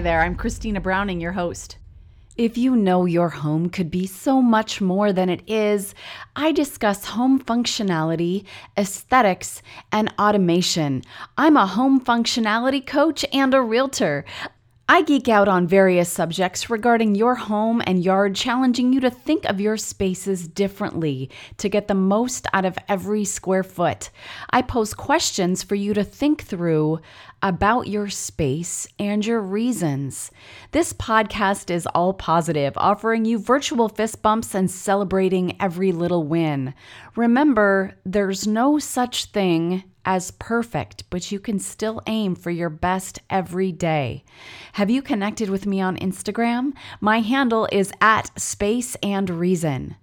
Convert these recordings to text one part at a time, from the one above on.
Hi there, I'm Christina Browning, your host. If you know your home could be so much more than it is, I discuss home functionality, aesthetics, and automation. I'm a home functionality coach and a realtor. I geek out on various subjects regarding your home and yard, challenging you to think of your spaces differently to get the most out of every square foot. I pose questions for you to think through about your space and your reasons. This podcast is all positive, offering you virtual fist bumps and celebrating every little win. Remember, there's no such thing as perfect, but you can still aim for your best every day. Have you connected with me on Instagram? My handle is at Space and Reason.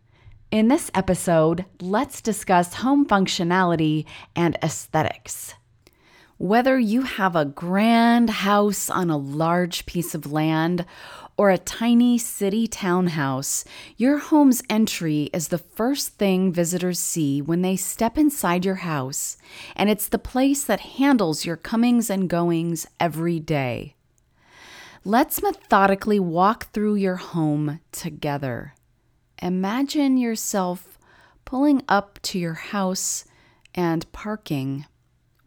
In this episode, let's discuss home functionality and aesthetics. Whether you have a grand house on a large piece of land or a tiny city townhouse, your home's entry is the first thing visitors see when they step inside your house, and it's the place that handles your comings and goings every day. Let's methodically walk through your home together. Imagine yourself pulling up to your house and parking.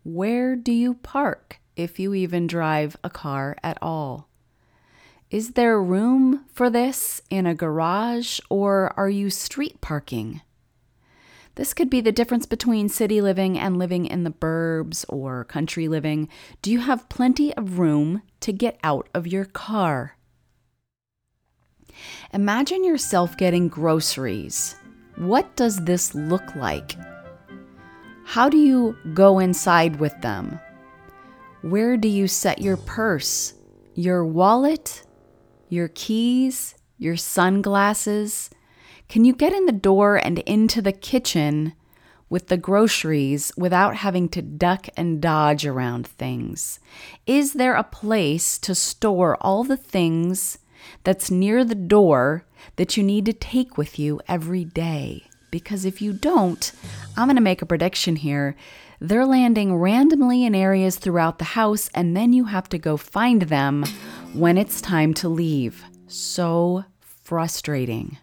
Where do you park if you even drive a car at all? Is there room for this in a garage or are you street parking? This could be the difference between city living and living in the burbs or country living. Do you have plenty of room to get out of your car? Imagine yourself getting groceries. What does this look like? How do you go inside with them? Where do you set your purse, your wallet, your keys, your sunglasses? Can you get in the door and into the kitchen with the groceries without having to duck and dodge around things? Is there a place to store all the things that's near the door that you need to take with you every day? because if you don't, I'm going to make a prediction here. They're landing randomly in areas throughout the house, and then you have to go find them when it's time to leave. So frustrating.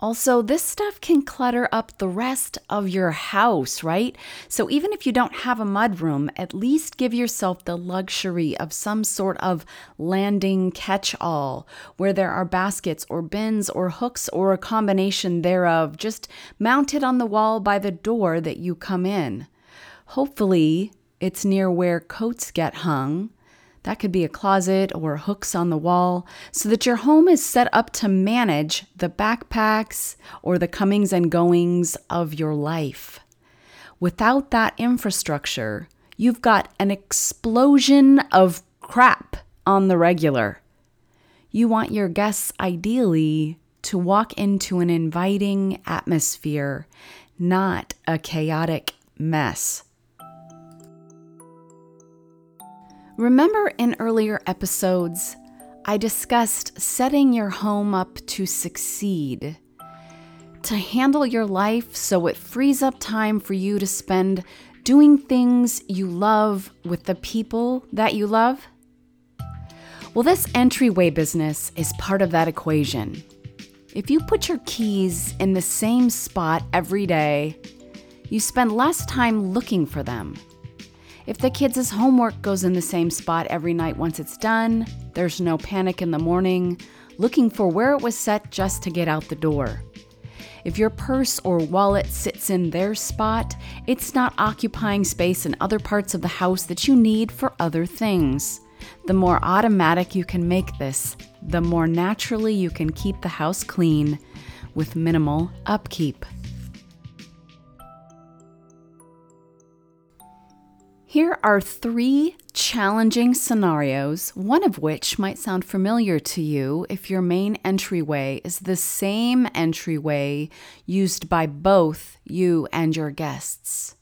Also, this stuff can clutter up the rest of your house, right? So, even if you don't have a mudroom, at least give yourself the luxury of some sort of landing catch all where there are baskets or bins or hooks or a combination thereof just mounted on the wall by the door that you come in. Hopefully, it's near where coats get hung that could be a closet or hooks on the wall, so that your home is set up to manage the backpacks or the comings and goings of your life. Without that infrastructure, you've got an explosion of crap on the regular. You want your guests ideally to walk into an inviting atmosphere, not a chaotic mess. Remember in earlier episodes, I discussed setting your home up to succeed, to handle your life so it frees up time for you to spend doing things you love with the people that you love? Well, this entryway business is part of that equation. If you put your keys in the same spot every day, you spend less time looking for them if the kids' homework goes in the same spot every night once it's done, there's no panic in the morning, looking for where it was set just to get out the door. If your purse or wallet sits in their spot, it's not occupying space in other parts of the house that you need for other things. The more automatic you can make this, the more naturally you can keep the house clean with minimal upkeep. Here are three challenging scenarios, one of which might sound familiar to you if your main entryway is the same entryway used by both you and your guests.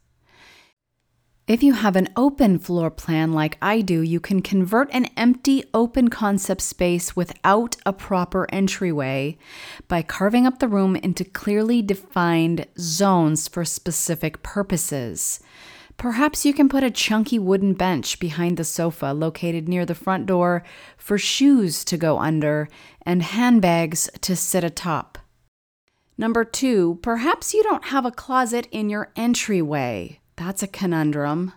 If you have an open floor plan like I do, you can convert an empty open concept space without a proper entryway by carving up the room into clearly defined zones for specific purposes. Perhaps you can put a chunky wooden bench behind the sofa located near the front door for shoes to go under and handbags to sit atop. Number two, perhaps you don't have a closet in your entryway. That's a conundrum.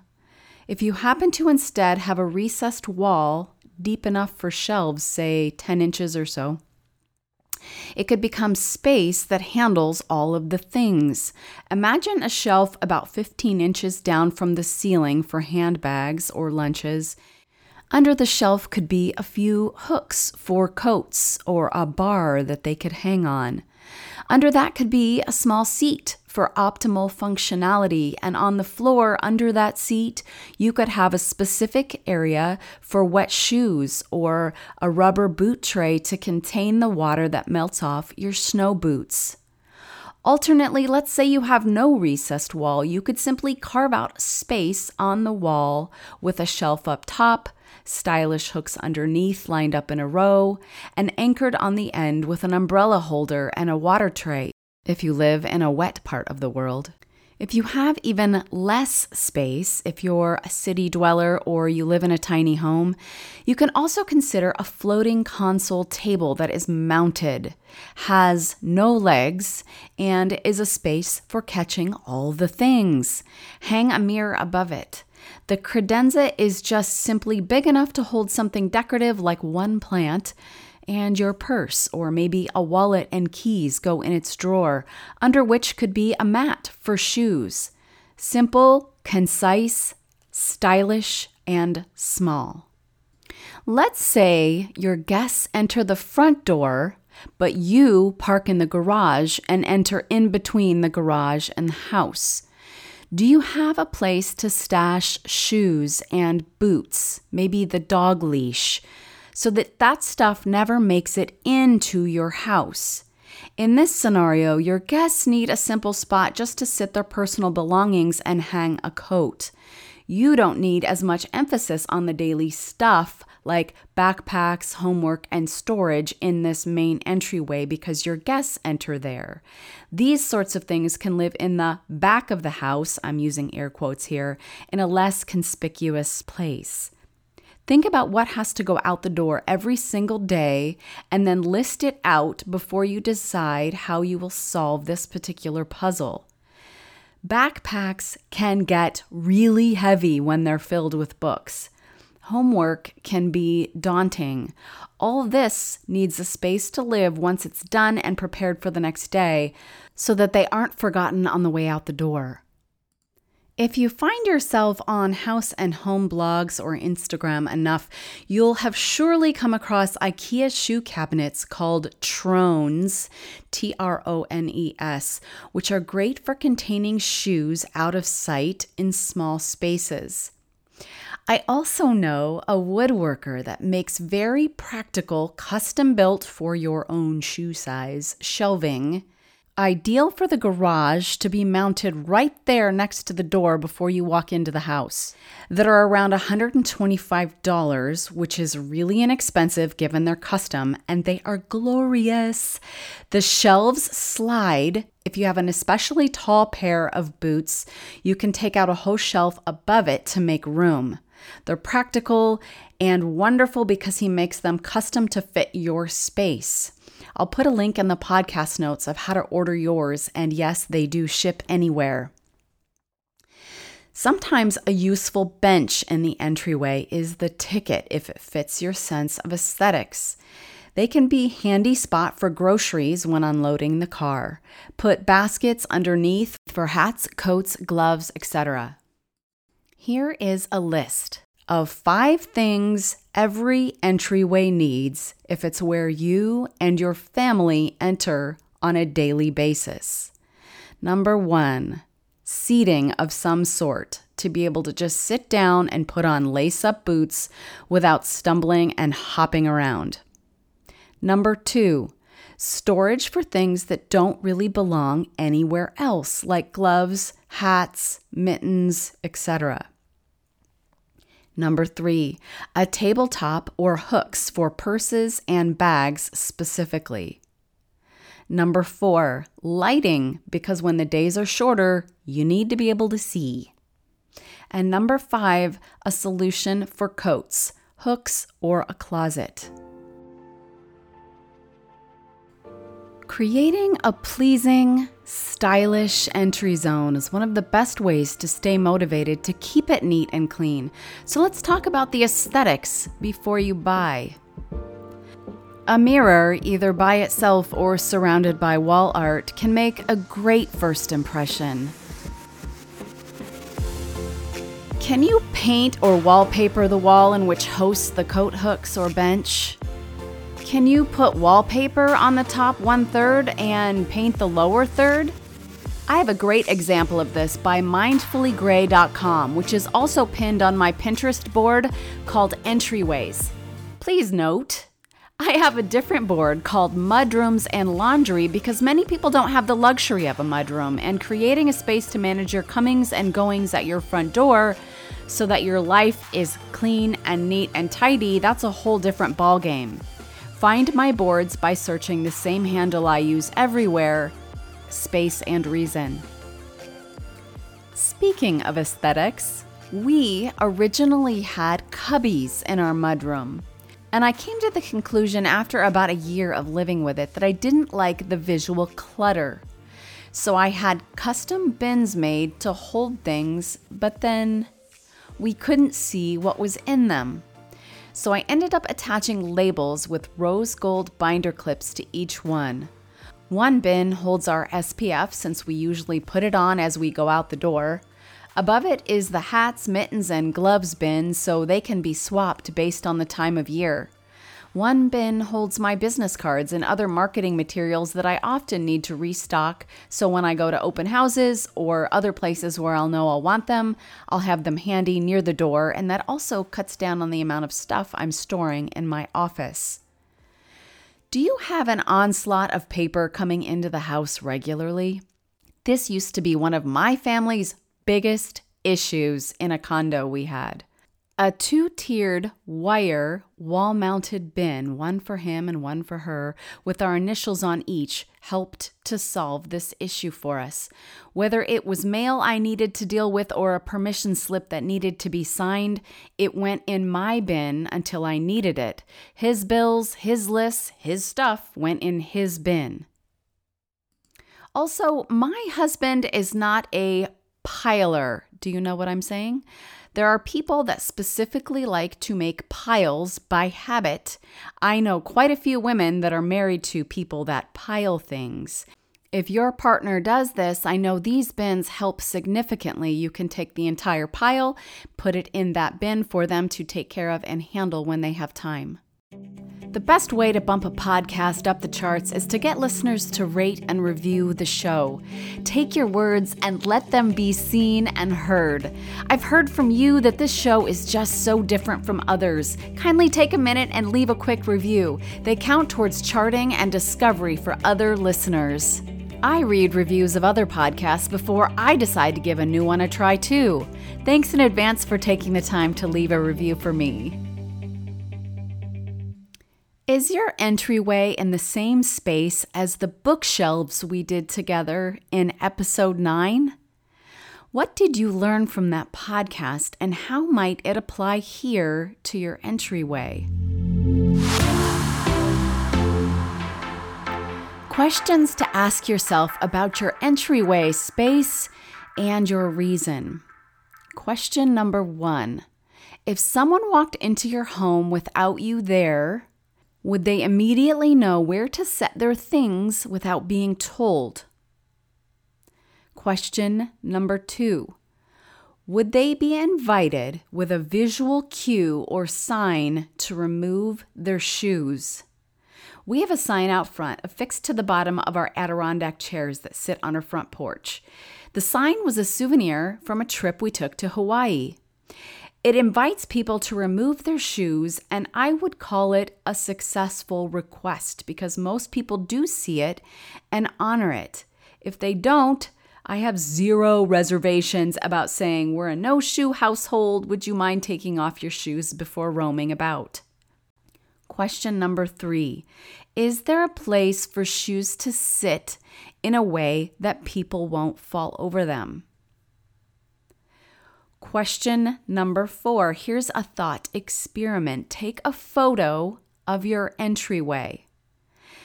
If you happen to instead have a recessed wall deep enough for shelves, say 10 inches or so, it could become space that handles all of the things. Imagine a shelf about 15 inches down from the ceiling for handbags or lunches. Under the shelf could be a few hooks for coats or a bar that they could hang on. Under that could be a small seat for optimal functionality. And on the floor under that seat, you could have a specific area for wet shoes or a rubber boot tray to contain the water that melts off your snow boots. Alternately, let's say you have no recessed wall, you could simply carve out space on the wall with a shelf up top, stylish hooks underneath lined up in a row, and anchored on the end with an umbrella holder and a water tray if you live in a wet part of the world. If you have even less space, if you're a city dweller or you live in a tiny home, you can also consider a floating console table that is mounted, has no legs, and is a space for catching all the things. Hang a mirror above it. The credenza is just simply big enough to hold something decorative like one plant and your purse, or maybe a wallet and keys go in its drawer, under which could be a mat for shoes. Simple, concise, stylish, and small. Let's say your guests enter the front door, but you park in the garage and enter in between the garage and the house. Do you have a place to stash shoes and boots, maybe the dog leash? so that that stuff never makes it into your house. In this scenario, your guests need a simple spot just to sit their personal belongings and hang a coat. You don't need as much emphasis on the daily stuff like backpacks, homework, and storage in this main entryway because your guests enter there. These sorts of things can live in the back of the house, I'm using air quotes here, in a less conspicuous place. Think about what has to go out the door every single day and then list it out before you decide how you will solve this particular puzzle. Backpacks can get really heavy when they're filled with books. Homework can be daunting. All this needs a space to live once it's done and prepared for the next day so that they aren't forgotten on the way out the door. If you find yourself on house and home blogs or Instagram enough, you'll have surely come across IKEA shoe cabinets called Trones, T R O N E S, which are great for containing shoes out of sight in small spaces. I also know a woodworker that makes very practical, custom built for your own shoe size shelving Ideal for the garage to be mounted right there next to the door before you walk into the house. That are around $125, which is really inexpensive given their custom, and they are glorious. The shelves slide. If you have an especially tall pair of boots, you can take out a whole shelf above it to make room. They're practical and wonderful because he makes them custom to fit your space. I'll put a link in the podcast notes of how to order yours, and yes, they do ship anywhere. Sometimes a useful bench in the entryway is the ticket if it fits your sense of aesthetics. They can be handy spot for groceries when unloading the car. Put baskets underneath for hats, coats, gloves, etc. Here is a list of five things every entryway needs if it's where you and your family enter on a daily basis. Number one, seating of some sort to be able to just sit down and put on lace up boots without stumbling and hopping around. Number two, storage for things that don't really belong anywhere else, like gloves, hats, mittens, etc. Number three, a tabletop or hooks for purses and bags specifically. Number four, lighting, because when the days are shorter, you need to be able to see. And number five, a solution for coats, hooks, or a closet. Creating a pleasing, stylish entry zone is one of the best ways to stay motivated to keep it neat and clean. So let's talk about the aesthetics before you buy. A mirror, either by itself or surrounded by wall art, can make a great first impression. Can you paint or wallpaper the wall in which hosts the coat hooks or bench? Can you put wallpaper on the top one third and paint the lower third? I have a great example of this by mindfullygray.com, which is also pinned on my Pinterest board called Entryways. Please note, I have a different board called Mudrooms and Laundry because many people don't have the luxury of a mudroom, and creating a space to manage your comings and goings at your front door so that your life is clean and neat and tidy, that's a whole different ballgame. Find my boards by searching the same handle I use everywhere Space and Reason. Speaking of aesthetics, we originally had cubbies in our mudroom. And I came to the conclusion after about a year of living with it that I didn't like the visual clutter. So I had custom bins made to hold things, but then we couldn't see what was in them. So I ended up attaching labels with rose gold binder clips to each one. One bin holds our SPF since we usually put it on as we go out the door. Above it is the hats, mittens, and gloves bin so they can be swapped based on the time of year. One bin holds my business cards and other marketing materials that I often need to restock, so when I go to open houses or other places where I'll know I'll want them, I'll have them handy near the door, and that also cuts down on the amount of stuff I'm storing in my office. Do you have an onslaught of paper coming into the house regularly? This used to be one of my family's biggest issues in a condo we had. A two tiered wire wall mounted bin, one for him and one for her, with our initials on each, helped to solve this issue for us. Whether it was mail I needed to deal with or a permission slip that needed to be signed, it went in my bin until I needed it. His bills, his lists, his stuff went in his bin. Also, my husband is not a piler. Do you know what I'm saying? There are people that specifically like to make piles by habit. I know quite a few women that are married to people that pile things. If your partner does this, I know these bins help significantly. You can take the entire pile, put it in that bin for them to take care of and handle when they have time. The best way to bump a podcast up the charts is to get listeners to rate and review the show. Take your words and let them be seen and heard. I've heard from you that this show is just so different from others. Kindly take a minute and leave a quick review. They count towards charting and discovery for other listeners. I read reviews of other podcasts before I decide to give a new one a try too. Thanks in advance for taking the time to leave a review for me. Is your entryway in the same space as the bookshelves we did together in episode 9? What did you learn from that podcast, and how might it apply here to your entryway? Questions to ask yourself about your entryway space and your reason. Question number one If someone walked into your home without you there, would they immediately know where to set their things without being told? Question number two Would they be invited with a visual cue or sign to remove their shoes? We have a sign out front affixed to the bottom of our Adirondack chairs that sit on our front porch. The sign was a souvenir from a trip we took to Hawaii. It invites people to remove their shoes, and I would call it a successful request because most people do see it and honor it. If they don't, I have zero reservations about saying, We're a no shoe household. Would you mind taking off your shoes before roaming about? Question number three Is there a place for shoes to sit in a way that people won't fall over them? Question number four here's a thought experiment. Take a photo of your entryway.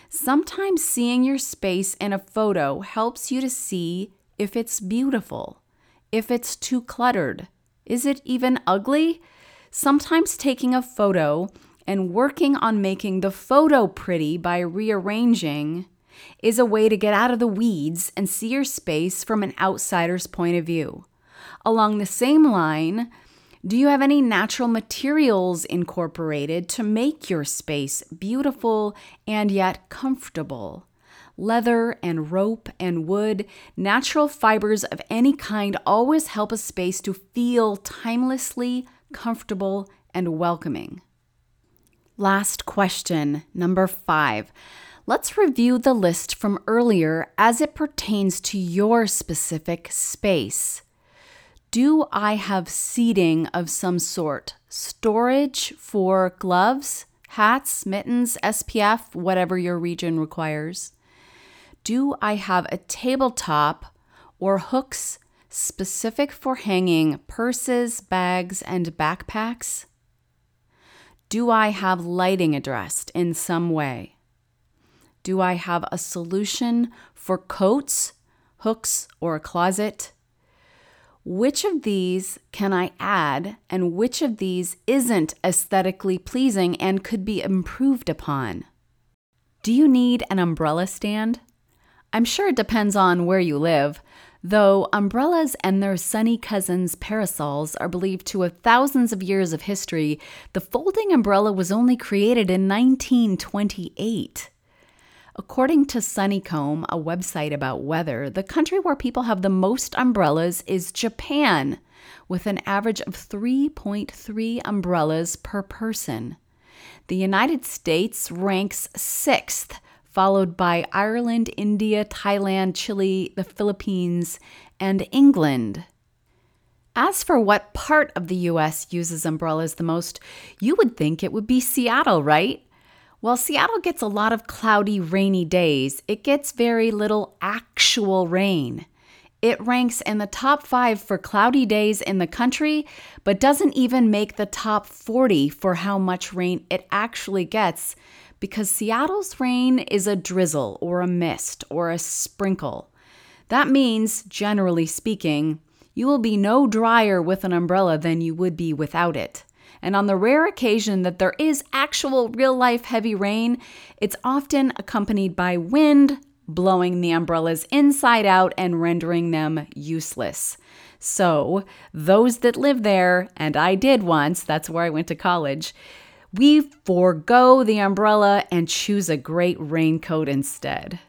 Sometimes seeing your space in a photo helps you to see if it's beautiful, if it's too cluttered. Is it even ugly? Sometimes taking a photo and working on making the photo pretty by rearranging is a way to get out of the weeds and see your space from an outsider's point of view. Along the same line, do you have any natural materials incorporated to make your space beautiful and yet comfortable? Leather and rope and wood, natural fibers of any kind always help a space to feel timelessly comfortable and welcoming. Last question, number five. Let's review the list from earlier as it pertains to your specific space. Do I have seating of some sort? Storage for gloves, hats, mittens, SPF, whatever your region requires? Do I have a tabletop or hooks specific for hanging purses, bags, and backpacks? Do I have lighting addressed in some way? Do I have a solution for coats, hooks, or a closet? Which of these can I add and which of these isn't aesthetically pleasing and could be improved upon? Do you need an umbrella stand? I'm sure it depends on where you live, though umbrellas and their sunny cousins, parasols, are believed to have thousands of years of history. The folding umbrella was only created in 1928. According to Sunnycomb, a website about weather, the country where people have the most umbrellas is Japan, with an average of 3.3 umbrellas per person. The United States ranks sixth, followed by Ireland, India, Thailand, Chile, the Philippines, and England. As for what part of the US uses umbrellas the most, you would think it would be Seattle, right? While Seattle gets a lot of cloudy, rainy days, it gets very little actual rain. It ranks in the top five for cloudy days in the country, but doesn't even make the top 40 for how much rain it actually gets because Seattle's rain is a drizzle or a mist or a sprinkle. That means, generally speaking, you will be no drier with an umbrella than you would be without it. And on the rare occasion that there is actual real life heavy rain, it's often accompanied by wind blowing the umbrellas inside out and rendering them useless. So, those that live there, and I did once, that's where I went to college, we forego the umbrella and choose a great raincoat instead.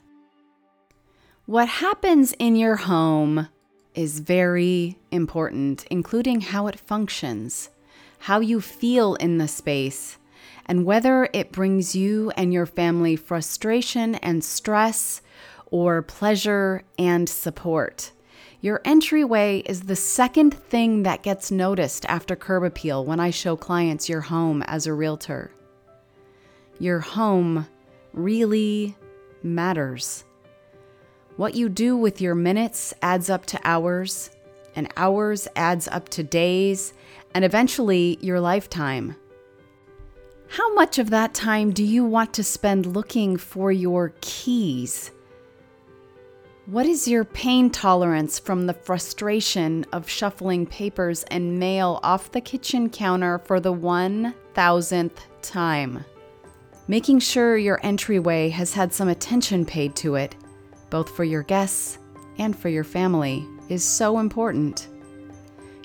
What happens in your home is very important, including how it functions how you feel in the space, and whether it brings you and your family frustration and stress or pleasure and support. Your entryway is the second thing that gets noticed after curb appeal when I show clients your home as a realtor. Your home really matters. What you do with your minutes adds up to hours, and hours adds up to days, and eventually your lifetime. How much of that time do you want to spend looking for your keys? What is your pain tolerance from the frustration of shuffling papers and mail off the kitchen counter for the 1000th time? Making sure your entryway has had some attention paid to it, both for your guests and for your family, is so important.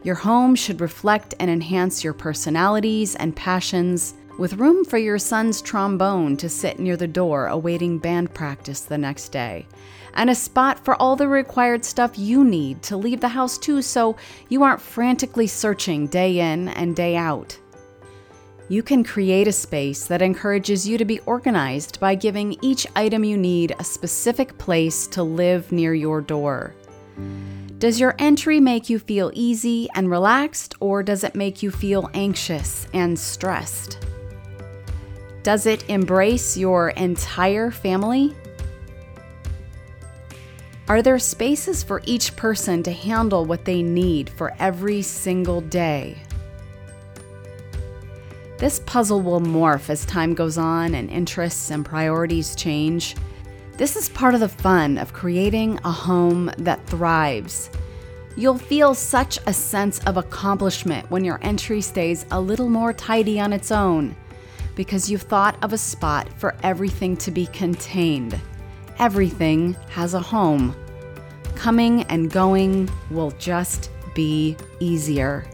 Your home should reflect and enhance your personalities and passions, with room for your son's trombone to sit near the door awaiting band practice the next day, and a spot for all the required stuff you need to leave the house too so you aren't frantically searching day in and day out. You can create a space that encourages you to be organized by giving each item you need a specific place to live near your door. Does your entry make you feel easy and relaxed, or does it make you feel anxious and stressed? Does it embrace your entire family? Are there spaces for each person to handle what they need for every single day? This puzzle will morph as time goes on and interests and priorities change. This is part of the fun of creating a home that thrives. You'll feel such a sense of accomplishment when your entry stays a little more tidy on its own because you've thought of a spot for everything to be contained. Everything has a home. Coming and going will just be easier.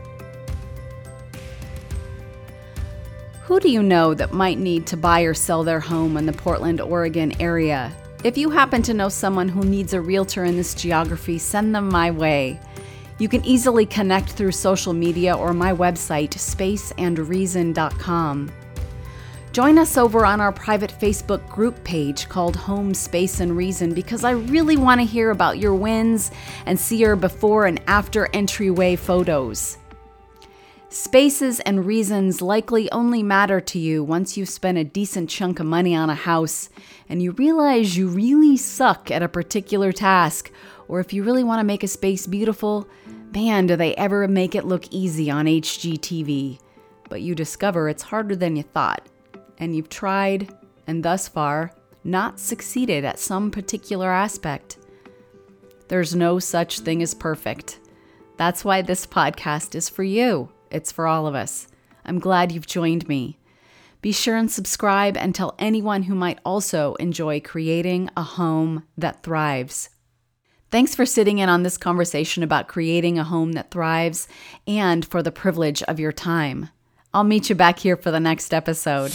Who do you know that might need to buy or sell their home in the Portland, Oregon area? If you happen to know someone who needs a realtor in this geography, send them my way. You can easily connect through social media or my website, spaceandreason.com. Join us over on our private Facebook group page called Home Space and Reason because I really want to hear about your wins and see your before and after entryway photos. Spaces and reasons likely only matter to you once you've spent a decent chunk of money on a house and you realize you really suck at a particular task, or if you really want to make a space beautiful, man, do they ever make it look easy on HGTV. But you discover it's harder than you thought and you've tried, and thus far, not succeeded at some particular aspect. There's no such thing as perfect. That's why this podcast is for you. It's for all of us. I'm glad you've joined me. Be sure and subscribe and tell anyone who might also enjoy creating a home that thrives. Thanks for sitting in on this conversation about creating a home that thrives and for the privilege of your time. I'll meet you back here for the next episode.